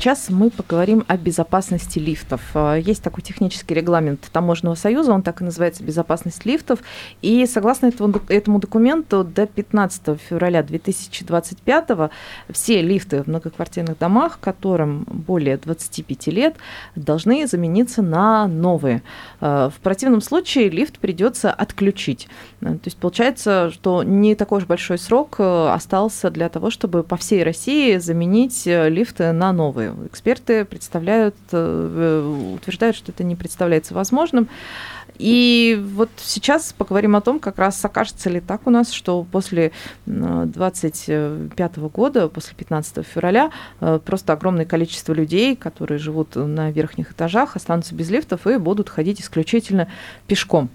Сейчас мы поговорим о безопасности лифтов. А, Есть такой технический регламент Таможенного союза, он так и называется «Безопасность лифтов». И согласно этому, этому документу до 15 февраля 2025 все лифты в многоквартирных домах, которым более 25 лет, должны замениться на новые. А, В противном случае лифт придется отключить. Э, То есть получается, что не такой уж большой срок э, остался для того, чтобы по всей России заменить э, лифты на новые. Эксперты представляют, э, утверждают, что это не представляется возможным. И вот сейчас поговорим о том, как раз окажется ли так у нас, что после э, 25 года, после 15 февраля, э, просто огромное количество людей, которые живут на верхних этажах, останутся без лифтов и будут ходить исключительно пешком.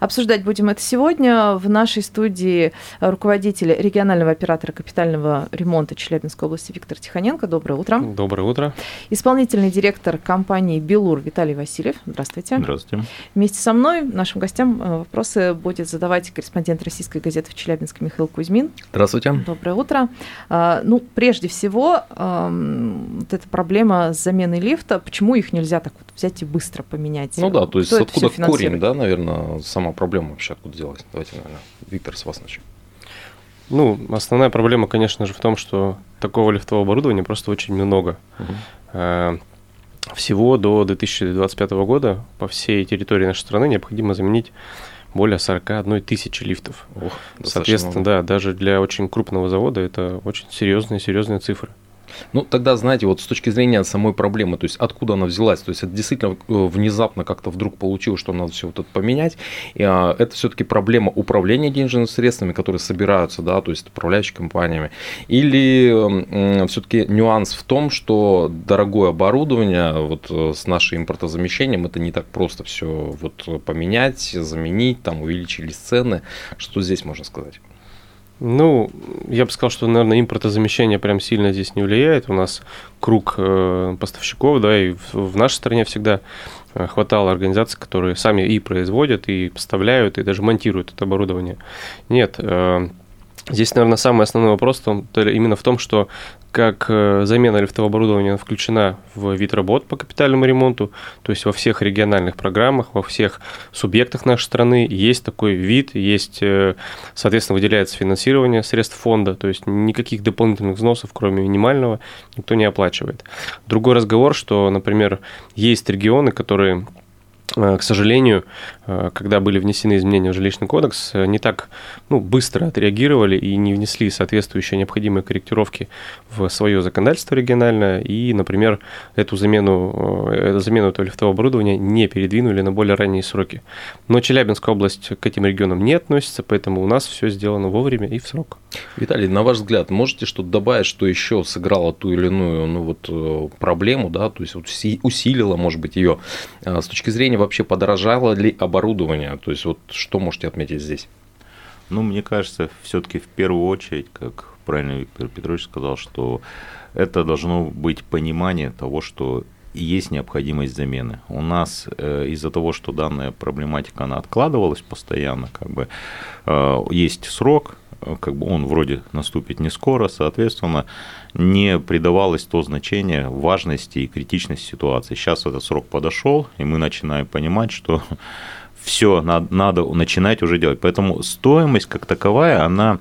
Обсуждать будем это сегодня. В нашей студии руководитель регионального оператора капитального ремонта Челябинской области Виктор Тихоненко. Доброе утро. Доброе утро. Исполнительный директор компании «Белур» Виталий Васильев. Здравствуйте. Здравствуйте. Вместе со мной нашим гостям э, вопросы будет задавать корреспондент российской газеты в Челябинске Михаил Кузьмин. Здравствуйте. Доброе утро. А, Ну, прежде всего, ам, вот эта проблема с заменой лифта, почему их нельзя так вот взять и быстро поменять? Ну да, то есть Кто откуда корень, да, наверное, сама проблема вообще откуда делась. Давайте, наверное, Виктор, с вас начнем. Ну, основная проблема, конечно же, в том, что такого лифтового оборудования просто очень много. Э, Всего до 2025 года по всей территории нашей страны необходимо заменить более 41 тысячи лифтов. Ох, Соответственно, много. да, даже для очень крупного завода это очень серьезные, серьезные цифры. Ну, тогда, знаете, вот с точки зрения самой проблемы, то есть откуда она взялась, то есть это действительно э, внезапно как-то вдруг получилось, что надо все вот это поменять, и, а, это все-таки проблема управления денежными средствами, которые собираются, да, то есть управляющими компаниями, или все-таки нюанс в том, что дорогое оборудование вот э, с нашим импортозамещением это не так просто все вот поменять, заменить, там увеличились цены, что здесь можно сказать? Ну, я бы сказал, что, наверное, импортозамещение прям сильно здесь не влияет. У нас круг э, поставщиков, да, и в, в нашей стране всегда э, хватало организаций, которые сами и производят, и поставляют, и даже монтируют это оборудование. Нет, э, здесь, наверное, самый основной вопрос ли именно в том, что как э, замена лифтового оборудования включена в вид работ по капитальному ремонту, то есть во всех региональных программах, во всех субъектах нашей страны есть такой вид, есть, э, соответственно, выделяется финансирование средств фонда, то есть никаких дополнительных взносов, кроме минимального, никто не оплачивает. Другой разговор, что, например, есть регионы, которые к сожалению, э, когда были внесены изменения в жилищный кодекс, э, не так ну, быстро отреагировали и не внесли соответствующие необходимые корректировки в свое законодательство региональное, и, например, эту замену, э, эту замену этого лифтового оборудования не передвинули на более ранние сроки. Но Челябинская область к этим регионам не относится, поэтому у нас все сделано вовремя и в срок. Виталий, на ваш взгляд, можете что-то добавить, что еще сыграло ту или иную ну, вот, э, проблему, да, то есть вот уси- усилило, может быть, ее с точки зрения вообще подорожало ли оборудование, то есть вот что можете отметить здесь? Ну, мне кажется, все-таки в первую очередь, как правильно Виктор Петрович сказал, что это должно быть понимание того, что есть необходимость замены. У нас э, из-за того, что данная проблематика она откладывалась постоянно, как бы э, есть срок, как бы он вроде наступит не скоро, соответственно, не придавалось то значение важности и критичности ситуации. Сейчас этот срок подошел, и мы начинаем понимать, что все надо, надо начинать уже делать. Поэтому стоимость как таковая, она,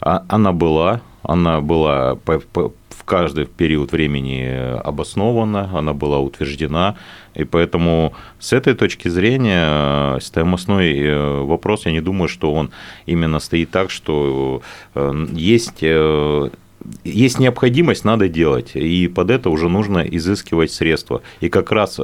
а- она была, она была по- по- в каждый период времени обоснована, она была утверждена, и поэтому с этой точки зрения э, стоимостной э, вопрос, я не думаю, что он именно стоит так, что э, есть есть необходимость, надо делать, и под это уже нужно изыскивать средства. И как раз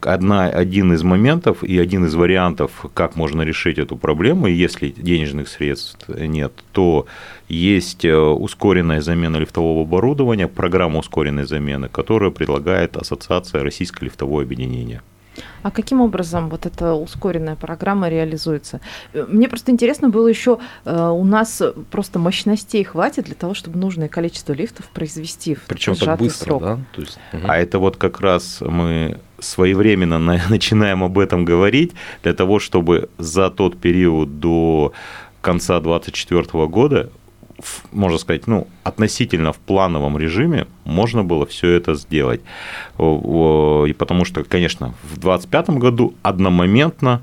одна, один из моментов и один из вариантов, как можно решить эту проблему, если денежных средств нет, то есть э, ускоренная замена лифтового оборудования, программа ускоренной замены, которую предлагает Ассоциация Российское лифтовое объединение. А каким образом вот эта ускоренная программа реализуется? Э, Мне просто интересно было еще, э, у нас просто мощностей хватит для того, чтобы нужное количество лифтов произвести в Причем так быстро, срок. да? То есть, мгм. А это вот как раз мы своевременно на- начинаем об этом говорить, для того, чтобы за тот период до конца 2024 года, можно сказать, ну, относительно в плановом режиме можно было все это сделать. И потому что, конечно, в 2025 году одномоментно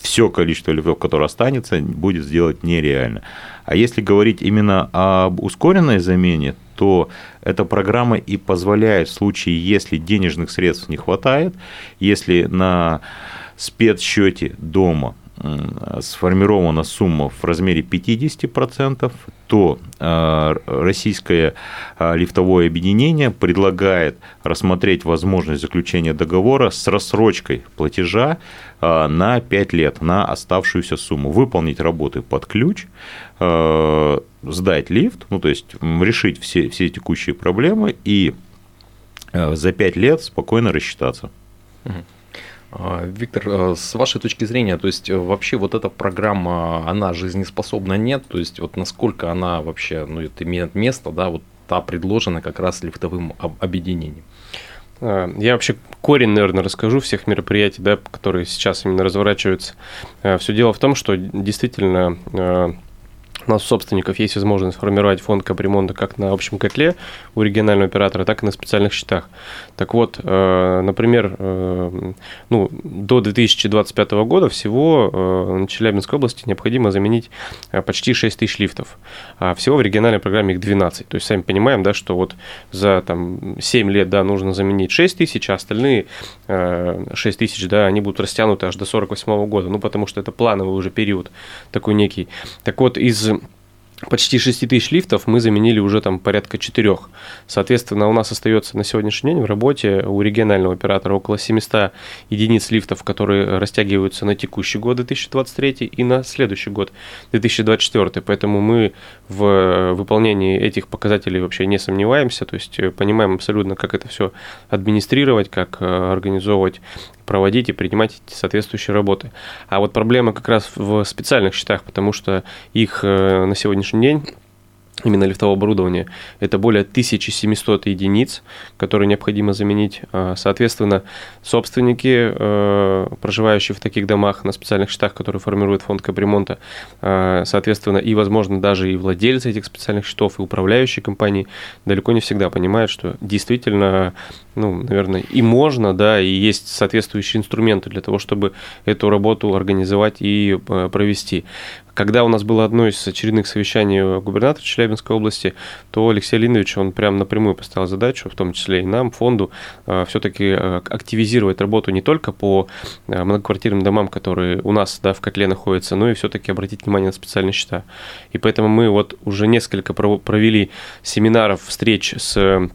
все количество лифтов, которое останется, будет сделать нереально. А если говорить именно об ускоренной замене, то эта программа и позволяет в случае, если денежных средств не хватает, если на спецсчете дома сформирована сумма в размере 50%, то э, российское э, лифтовое объединение предлагает рассмотреть возможность заключения договора с рассрочкой платежа э, на 5 лет на оставшуюся сумму, выполнить работы под ключ, сдать лифт, ну то есть решить все, все текущие проблемы и за 5 лет спокойно рассчитаться. А, Виктор, э, с вашей точки зрения, то есть э, вообще вот эта программа, она жизнеспособна нет? То есть вот насколько она вообще, ну, это имеет место, да, вот та предложена как раз лифтовым об- объединением? А, Я вообще корень, наверное, расскажу всех мероприятий, да, которые сейчас именно разворачиваются. Все дело в том, что действительно э, у нас у собственников есть возможность формировать фонд капремонта как на общем котле у регионального оператора, так и на специальных счетах. Так вот, э, например, э, ну, до 2025 года всего э, на Челябинской области необходимо заменить почти 6 тысяч лифтов. А всего в региональной программе их 12. То есть, сами понимаем, да, что вот за там, 7 лет да, нужно заменить 6 тысяч, а остальные э, 6 тысяч, да, они будут растянуты аж до 48 года. Ну, потому что это плановый уже период такой некий. Так вот, из почти 6 тысяч лифтов мы заменили уже там порядка 4. Соответственно, у нас остается на сегодняшний день в работе у регионального оператора около 700 единиц лифтов, которые растягиваются на текущий год 2023 и на следующий год 2024. Поэтому мы в выполнении этих показателей вообще не сомневаемся, то есть э, понимаем абсолютно, как это все администрировать, как э, организовывать проводить и принимать соответствующие работы. А вот проблема как раз в специальных счетах, потому что их э, на сегодняшний день именно лифтового оборудования, это более 1700 единиц, которые необходимо заменить. А, Соответственно, собственники, э, проживающие в таких домах на специальных счетах, которые формирует фонд капремонта, э, соответственно, и, возможно, даже и владельцы этих специальных счетов, и управляющие компании далеко не всегда понимают, что действительно, ну, наверное, и можно, да, и есть соответствующие инструменты для того, чтобы эту работу организовать и э, провести. Когда у нас было одно из очередных совещаний губернатора Челябинской области, то Алексей Линович, он прям напрямую поставил задачу, в том числе и нам, фонду, все-таки активизировать работу не только по э, многоквартирным домам, которые у нас да, в котле находятся, но и все-таки обратить внимание на специальные счета. И поэтому мы вот уже несколько пров- провели семинаров, встреч с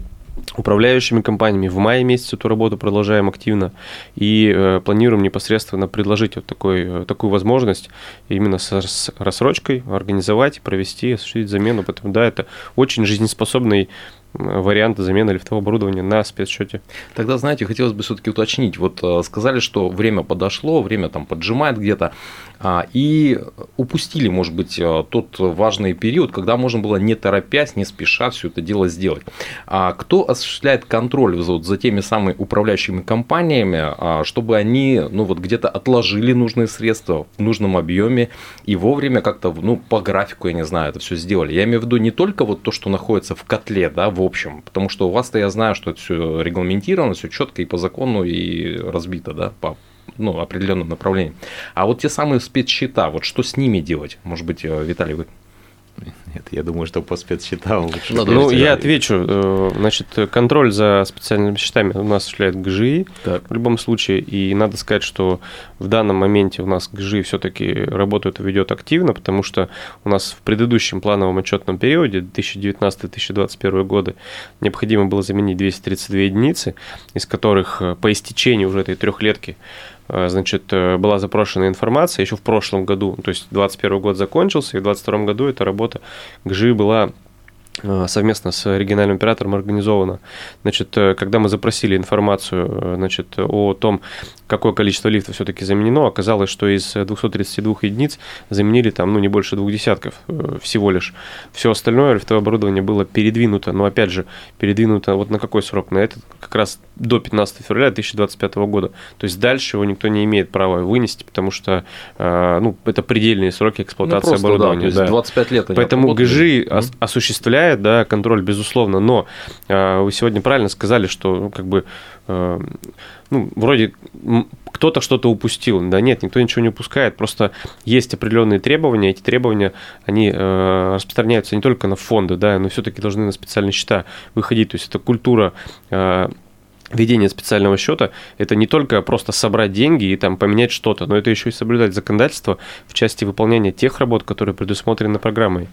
управляющими компаниями. В мае месяце эту работу продолжаем активно и э, планируем непосредственно предложить вот такой, э, такую возможность именно с, с рассрочкой организовать, провести, осуществить замену. Поэтому да, это очень жизнеспособный м, вариант замены лифтового оборудования на спецсчете. Тогда, знаете, хотелось бы все-таки уточнить. Вот э, сказали, что время подошло, время там поджимает где-то, а, и упустили, может быть, э, тот важный период, когда можно было не торопясь, не спеша все это дело сделать. А кто осуществляет контроль вот за теми самыми управляющими компаниями, а, чтобы они, ну вот где-то отложили нужные средства в нужном объеме и вовремя как-то, ну по графику, я не знаю, это все сделали. Я имею в виду не только вот то, что находится в котле, да, в общем, потому что у вас-то я знаю, что это все регламентировано, все четко и по закону и разбито, да, по ну, определенным направлениям. А вот те самые спецсчета, вот что с ними делать? Может быть, э, Виталий, вы Нет, я думаю, что по спецсчетам лучше. Ну, Ну, я отвечу. Э, Значит, контроль за специальными счетами у нас осуществляет ГЖИ Так. в любом случае. И надо сказать, что в данном моменте у нас ГЖИ все-таки работает и ведет активно, потому что у нас в предыдущем плановом отчетном периоде 2019-2021 годы необходимо было заменить 232 единицы, из которых э, по истечении уже этой трехлетки значит, э, была запрошена информация еще в прошлом году, то есть 2021 год закончился, и в 2022 году эта работа ГЖИ была э, совместно с региональным оператором организовано. Значит, э, когда мы запросили информацию э, значит, о том, какое количество лифтов все-таки заменено, оказалось, что из 232 единиц заменили там, ну, не больше двух десятков всего лишь. Все остальное лифтовое оборудование было передвинуто, но опять же, передвинуто вот на какой срок? На этот как раз до 15 февраля 2025 года. То есть дальше его никто не имеет права вынести, потому что ну, это предельные сроки эксплуатации ну, оборудования. Да, 25 лет. Поэтому ГЖИ mm-hmm. осуществляет да, контроль, безусловно, но э, вы сегодня правильно сказали, что ну, как бы э, ну, вроде кто-то что-то упустил. Да нет, никто ничего не упускает. Просто есть определенные требования. Эти требования, они э, распространяются не только на фонды, да, но все-таки должны на специальные счета выходить. То есть это культура э, ведение специального счета – это не только просто собрать деньги и там поменять что-то, но это еще и соблюдать законодательство в части выполнения тех работ, которые предусмотрены программой.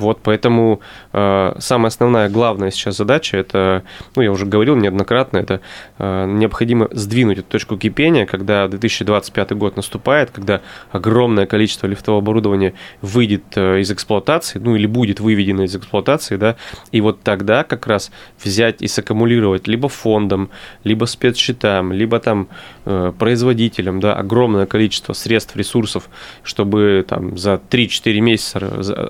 Вот поэтому э, самая основная, главная сейчас задача, это, ну, я уже говорил неоднократно, это э, необходимо сдвинуть эту точку кипения, когда 2025 год наступает, когда огромное количество лифтового оборудования выйдет э, из эксплуатации, ну, или будет выведено из эксплуатации, да, и вот тогда как раз взять и саккумулировать либо фондом, либо спецсчетам, либо там э, производителям, да, огромное количество средств, ресурсов, чтобы там за 3-4 месяца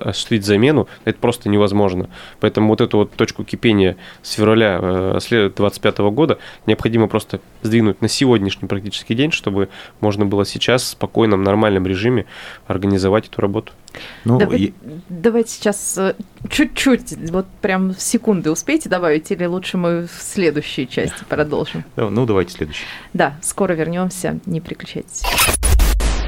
осуществить замену, цену, это просто невозможно. Поэтому вот эту вот точку кипения с февраля 2025 э, года необходимо просто сдвинуть на сегодняшний практически день, чтобы можно было сейчас в спокойном, нормальном режиме организовать эту работу. Ну, давайте, и... давайте сейчас э, чуть-чуть, вот прям секунды успейте добавить, или лучше мы в следующей части продолжим? Ну, давайте следующий. Да, скоро вернемся, не переключайтесь.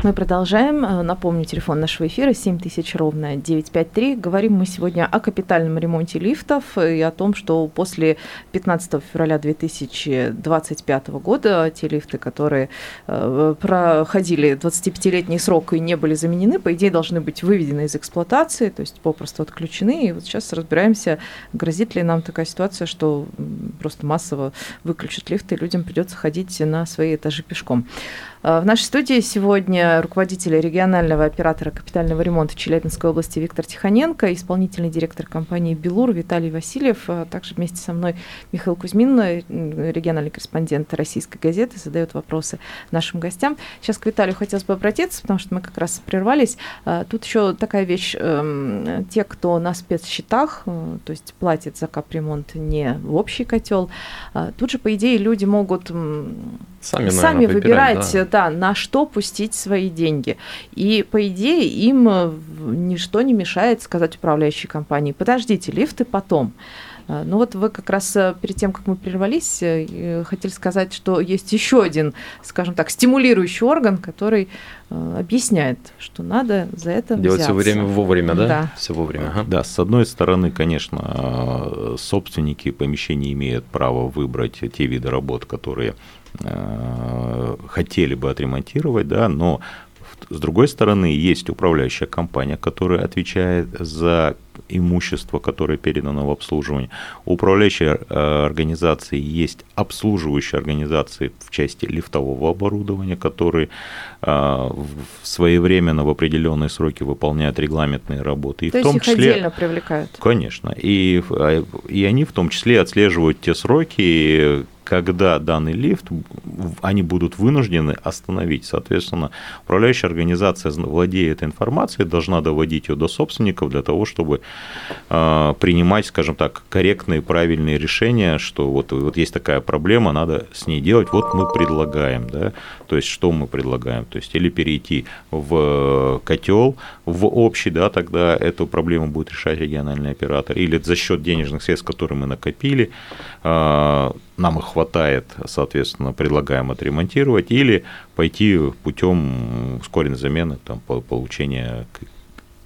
Мы продолжаем. Э, напомню, телефон нашего эфира 7000 ровно 953. Говорим мы сегодня о капитальном ремонте лифтов и о том, что после 15 февраля 2025 года те лифты, которые э, проходили 25-летний срок и не были заменены, по идее, должны быть выведены из эксплуатации, то есть попросту отключены. И вот сейчас разбираемся, грозит ли нам такая ситуация, что просто массово выключат лифты, и людям придется ходить на свои этажи пешком. Э, в нашей студии сегодня руководитель регионального оператора капитального ремонта Челябинской области Виктор Тихоненко, исполнительный директор компании «Белур» Виталий Васильев, а также вместе со мной Михаил Кузьмин, региональный корреспондент «Российской газеты», задает вопросы нашим гостям. Сейчас к Виталию хотелось бы обратиться, потому что мы как раз прервались. Э, тут еще такая вещь. Эм, те, кто на спецсчетах, э, то есть платит за капремонт не в общий котел, тут же, по идее, люди могут сами, сами наверное, выбирать, да. да, на что пустить свои деньги. И, по идее, им э, ничто не мешает сказать управляющей компании, подождите, лифты потом. Э, ну вот вы как раз э, перед тем, как мы прервались, хотели сказать, что есть еще один, скажем так, стимулирующий орган, который объясняет, что надо за это Делать взяться. все время вовремя, да? Да. Все вовремя. Ага. Да, с одной стороны, конечно, собственники помещений имеют право выбрать те виды работ, которые Э, хотели бы отремонтировать, да, но с другой стороны, есть управляющая компания, которая отвечает за имущество, которое передано в обслуживание. У управляющей э, организации есть обслуживающие организации в части лифтового оборудования, которые э, своевременно в определенные сроки выполняют регламентные работы. И То в том есть их числе, отдельно привлекают? Конечно. И, и они в том числе отслеживают те сроки, когда данный лифт, они будут вынуждены остановить. Соответственно, управляющая организация, владея этой информацией, должна доводить ее до собственников для того, чтобы э, принимать, скажем так, корректные, правильные решения, что вот, вот есть такая проблема, надо с ней делать, вот мы предлагаем, да, то есть что мы предлагаем, то есть или перейти в котел, в общий, да, тогда эту проблему будет решать региональный оператор, или за счет денежных средств, которые мы накопили, э, нам их хватает, соответственно, предлагаем отремонтировать, или пойти путем ускоренной замены, там, получения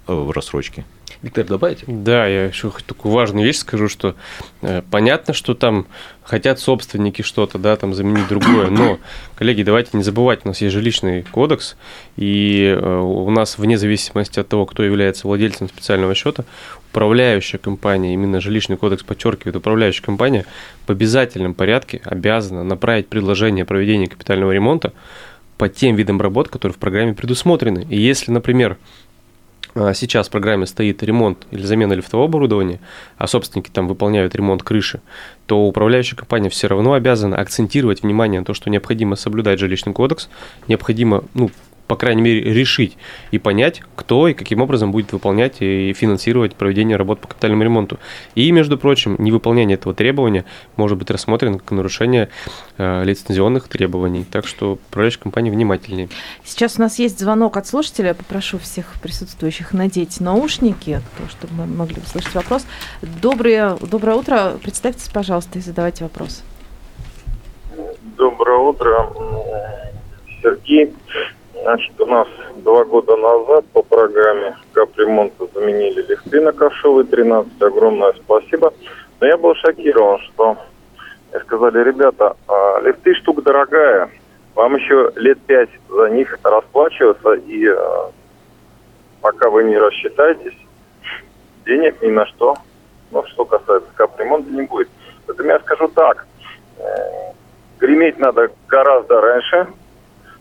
э, в рассрочке. Виктор, добавите? Да, я еще такую важную вещь скажу, что э, понятно, что там хотят собственники что-то, да, там заменить другое, но, коллеги, давайте не забывать, у нас есть жилищный кодекс, и э, у нас вне зависимости от того, кто является владельцем специального счета, управляющая компания, именно жилищный кодекс подчеркивает, управляющая компания в обязательном порядке обязана направить предложение о проведении капитального ремонта по тем видам работ, которые в программе предусмотрены. И если, например, сейчас в программе стоит ремонт или замена лифтового оборудования, а собственники там выполняют ремонт крыши, то управляющая компания все равно обязана акцентировать внимание на то, что необходимо соблюдать жилищный кодекс, необходимо ну, по крайней мере, решить и понять, кто и каким образом будет выполнять и финансировать проведение работ по капитальному ремонту. И, между прочим, невыполнение этого требования может быть рассмотрено как нарушение э, лицензионных требований. Так что управляющая компания внимательнее. Сейчас у нас есть звонок от слушателя. Попрошу всех присутствующих надеть наушники, чтобы мы могли услышать вопрос. Доброе, доброе утро. Представьтесь, пожалуйста, и задавайте вопрос. Доброе утро. Сергей. Значит, у нас два года назад по программе капремонта заменили лифты на Кашевой 13. Огромное спасибо. Но я был шокирован, что сказали, ребята, а лифты штука дорогая, вам еще лет пять за них расплачиваться, и а, пока вы не рассчитаетесь, денег ни на что, но что касается капремонта, не будет. Поэтому я скажу так, э, греметь надо гораздо раньше,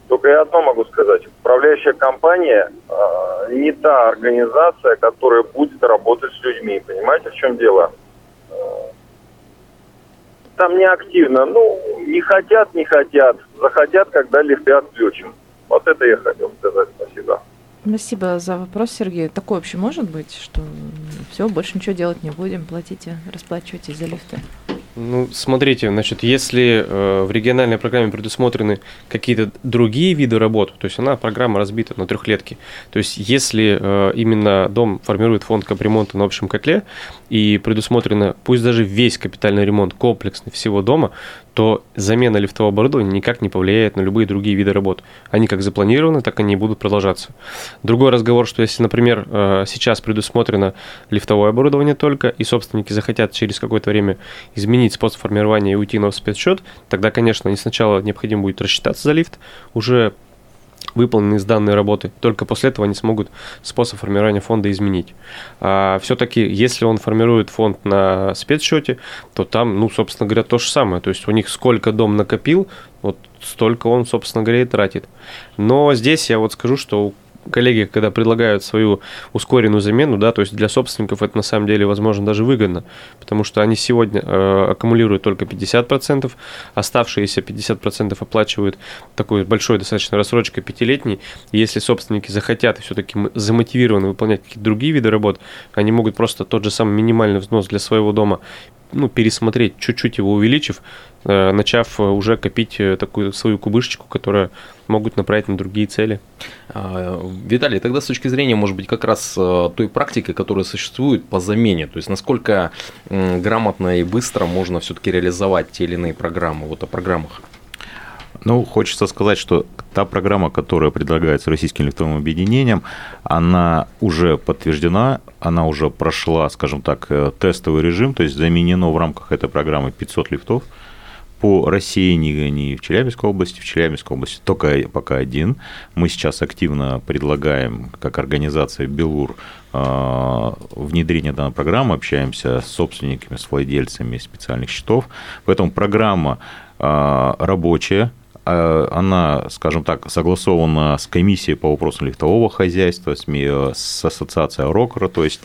только я одно могу сказать. Управляющая компания э, не та организация, которая будет работать с людьми. Понимаете, в чем дело? Там не активно. Ну, не хотят, не хотят. Захотят, когда лифты отключим. Вот это я хотел сказать. Спасибо. Спасибо за вопрос, Сергей. Такое вообще может быть, что все, больше ничего делать не будем, платите, расплачивайтесь за лифты? Ну, смотрите, значит, если э, в региональной программе предусмотрены какие-то другие виды работ, то есть она программа разбита на трехлетки. То есть если э, именно дом формирует фонд капремонта на общем котле и предусмотрено, пусть даже весь капитальный ремонт комплексный всего дома, то замена лифтового оборудования никак не повлияет на любые другие виды работ. Они как запланированы, так они и будут продолжаться. Другой разговор, что если, например, э, сейчас предусмотрено лифтовое оборудование только, и собственники захотят через какое-то время изменить способ формирования и уйти на спецсчет, тогда, конечно, они сначала необходимо будет рассчитаться за лифт, уже выполнены данные работы. Только после этого они смогут способ формирования фонда изменить. А все-таки, если он формирует фонд на спецсчете, то там, ну, собственно говоря, то же самое. То есть у них сколько дом накопил, вот столько он, собственно говоря, и тратит. Но здесь я вот скажу, что коллеги, когда предлагают свою ускоренную замену, да, то есть для собственников это на самом деле, возможно, даже выгодно, потому что они сегодня э, аккумулируют только 50%, оставшиеся 50% оплачивают такой большой достаточно рассрочкой пятилетней, если собственники захотят и все-таки замотивированы выполнять какие-то другие виды работ, они могут просто тот же самый минимальный взнос для своего дома ну, пересмотреть, чуть-чуть его увеличив, э, начав уже копить э, такую свою кубышечку, которая могут направить на другие цели. А, Виталий, тогда с точки зрения, может быть, как раз э, той практики, которая существует по замене, то есть насколько грамотно и быстро можно все-таки реализовать те или иные программы, вот о программах. Ну, хочется сказать, что та программа, которая предлагается Российским лифтовым объединением, она уже подтверждена, она уже прошла, скажем так, э, тестовый режим, то есть заменено в рамках этой программы 500 лифтов по России, не, не в Челябинской области, в Челябинской области только пока один. Мы сейчас активно предлагаем, как организация Белур, э, внедрение данной программы, общаемся с собственниками, с владельцами специальных счетов. Поэтому программа э, рабочая, она, скажем так, согласована с комиссией по вопросам лифтового хозяйства, с, ассоциацией Рокера, то есть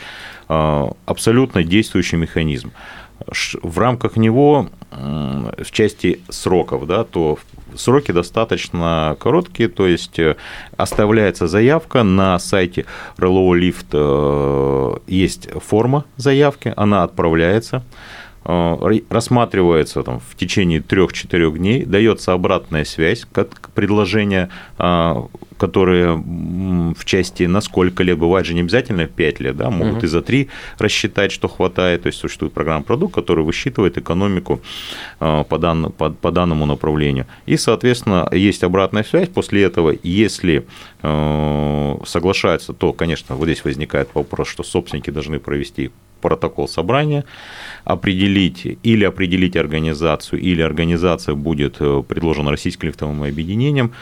абсолютно действующий механизм. В рамках него в части сроков, да, то сроки достаточно короткие, то есть э, оставляется заявка на сайте RLO Lift, э, есть форма заявки, она отправляется, рассматривается там, в течение 3-4 дней, дается обратная связь, как предложение которые в части на сколько лет, бывает же не обязательно 5 лет, да, могут угу. и за 3 рассчитать, что хватает, то есть существует программа продукт, который высчитывает экономику а, по, дан, по, по данному направлению. И, соответственно, есть обратная связь, после этого, если э, соглашаются, то, конечно, вот здесь возникает вопрос, что собственники должны провести протокол собрания, определить или определить организацию, или организация будет э, предложена Российским лифтовым объединением,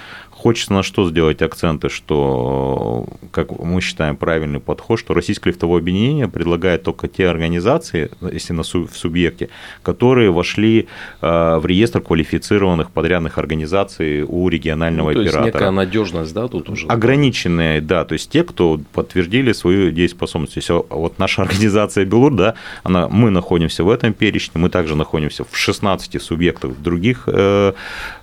Хочется на что сделать акценты, что, как мы считаем, правильный подход, что Российское лифтовое объединение предлагает только те организации, если на су- в субъекте, которые вошли э, в реестр квалифицированных подрядных организаций у регионального Ну, то есть оператора. некая надежность, да, тут уже. Ограниченные, да, то есть те, кто подтвердили свою дееспособность. То есть вот наша организация Белур, да, она, мы находимся в этом перечне, мы также находимся в 16 субъектах в других э,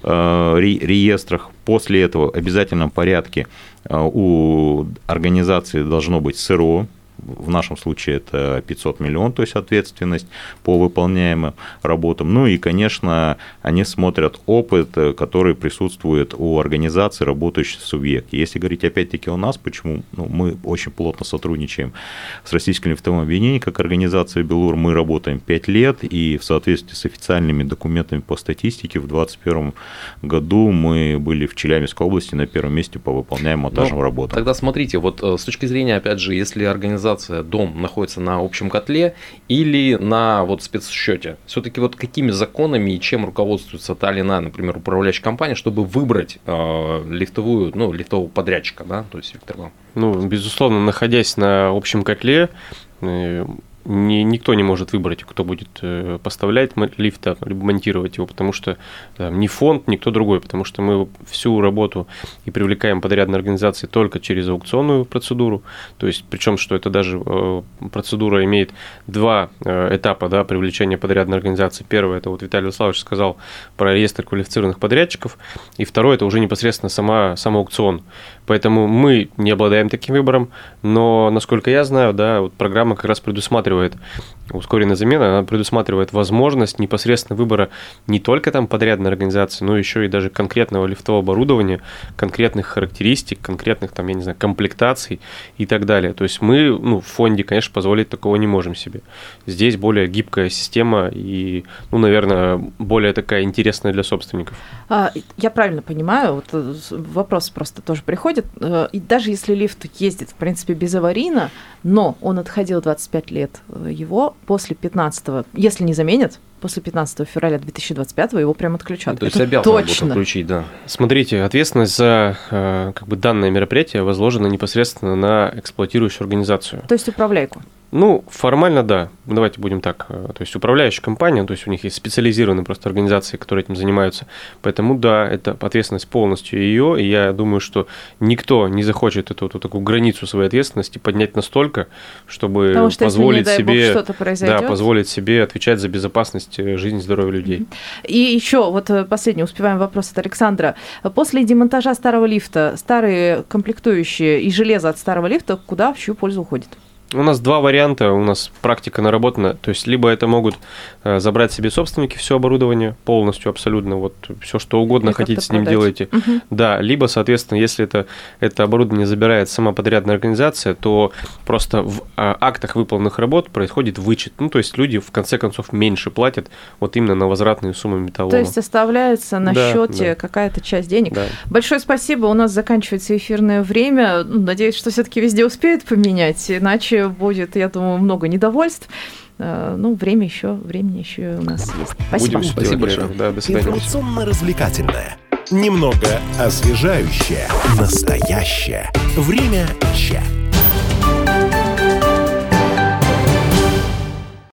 э, ре- реестрах. После этого в обязательном порядке э, у организации должно быть СРО, в нашем случае это 500 миллионов, то есть ответственность по выполняемым работам. Ну и, конечно, они смотрят опыт, э, который присутствует у организации, работающих в субъекте. Если говорить опять-таки о нас, почему ну, мы очень плотно сотрудничаем с Российским лифтовым объединением, как организация Белур, мы работаем 5 лет, и в соответствии с официальными документами по статистике в 2021 году мы были в Челябинской области на первом месте по выполняемым монтажным Ну, работам. Тогда смотрите, вот э, с точки зрения, опять же, если организация, дом находится на общем котле или на вот спецсчете, все-таки вот какими законами и чем руководствуется та или иная, например, управляющая компания, чтобы выбрать э, лифтовую, ну, лифтового подрядчика, да, то есть Виктор вам. Ну, безусловно, находясь на общем котле, э, ни- никто не может выбрать, кто будет э, поставлять лифт, да, либо монтировать его, потому что э, ни фонд, никто другой, потому что мы всю работу и привлекаем подрядные организации только через аукционную процедуру, то есть, причем, что это даже э, процедура имеет два э, этапа, да, привлечения подрядной организации. Первый, это вот Виталий Владиславович сказал про реестр квалифицированных подрядчиков, и второй, это уже непосредственно сама, сам аукцион. Поэтому мы не обладаем таким выбором, но, насколько я знаю, да, вот программа как раз предусматривает поддерживает ускоренная замена, она предусматривает возможность непосредственно выбора не только там подрядной организации, но еще и даже конкретного лифтового оборудования, конкретных характеристик, конкретных там, я не знаю, комплектаций и так далее. То есть мы, ну, в фонде, конечно, позволить такого не можем себе. Здесь более гибкая система и, ну, наверное, более такая интересная для собственников. А, Я правильно понимаю, вот э, вопрос просто тоже приходит. э, И даже если лифт ездит, в принципе, безаварийно, но он отходил 25 лет, э, его после 15 если не заменят, после 15 февраля 2025 его прям отключат. то есть будут точно. отключить, да. Смотрите, ответственность за э, как бы данное мероприятие возложена непосредственно на эксплуатирующую организацию. То есть управляйку. Ну, формально да. Давайте будем так. э, То есть управляющая компания, то есть у них есть специализированные просто организации, которые этим занимаются. Поэтому да, это ответственность полностью ее. И я думаю, что никто не захочет эту, вот такую границу своей ответственности поднять настолько, чтобы Потому что если, не позволить дай бог, себе, произойдет. да, позволить себе отвечать за безопасность э, жизни и здоровья людей. И еще вот э, последний успеваем вопрос от Александра. После демонтажа старого лифта старые комплектующие и железо от старого лифта куда, в чью пользу уходит? У нас два варианта, у нас практика наработана. То есть, либо это могут э, забрать себе собственники все оборудование полностью, абсолютно, вот все что угодно Или хотите с ним продать. делаете. Мгм. Да, либо, соответственно, если это, это оборудование забирает сама подрядная организация, то просто в а, актах выполненных работ происходит вычет. Ну, то есть люди в конце концов меньше платят вот именно на возвратные суммы металлолома. То есть оставляется на Да, счете да. какая-то часть денег. Да. Большое спасибо. У нас заканчивается эфирное время. Ну, Надеюсь, что все-таки везде успеют поменять, иначе будет, я думаю, много недовольств. Э, Ну, время еще, времени еще у нас есть. Спасибо. Будем Спасибо большое. Да, до свидания. Информационно-развлекательное. Немного освежающее. Настоящее. Время чат.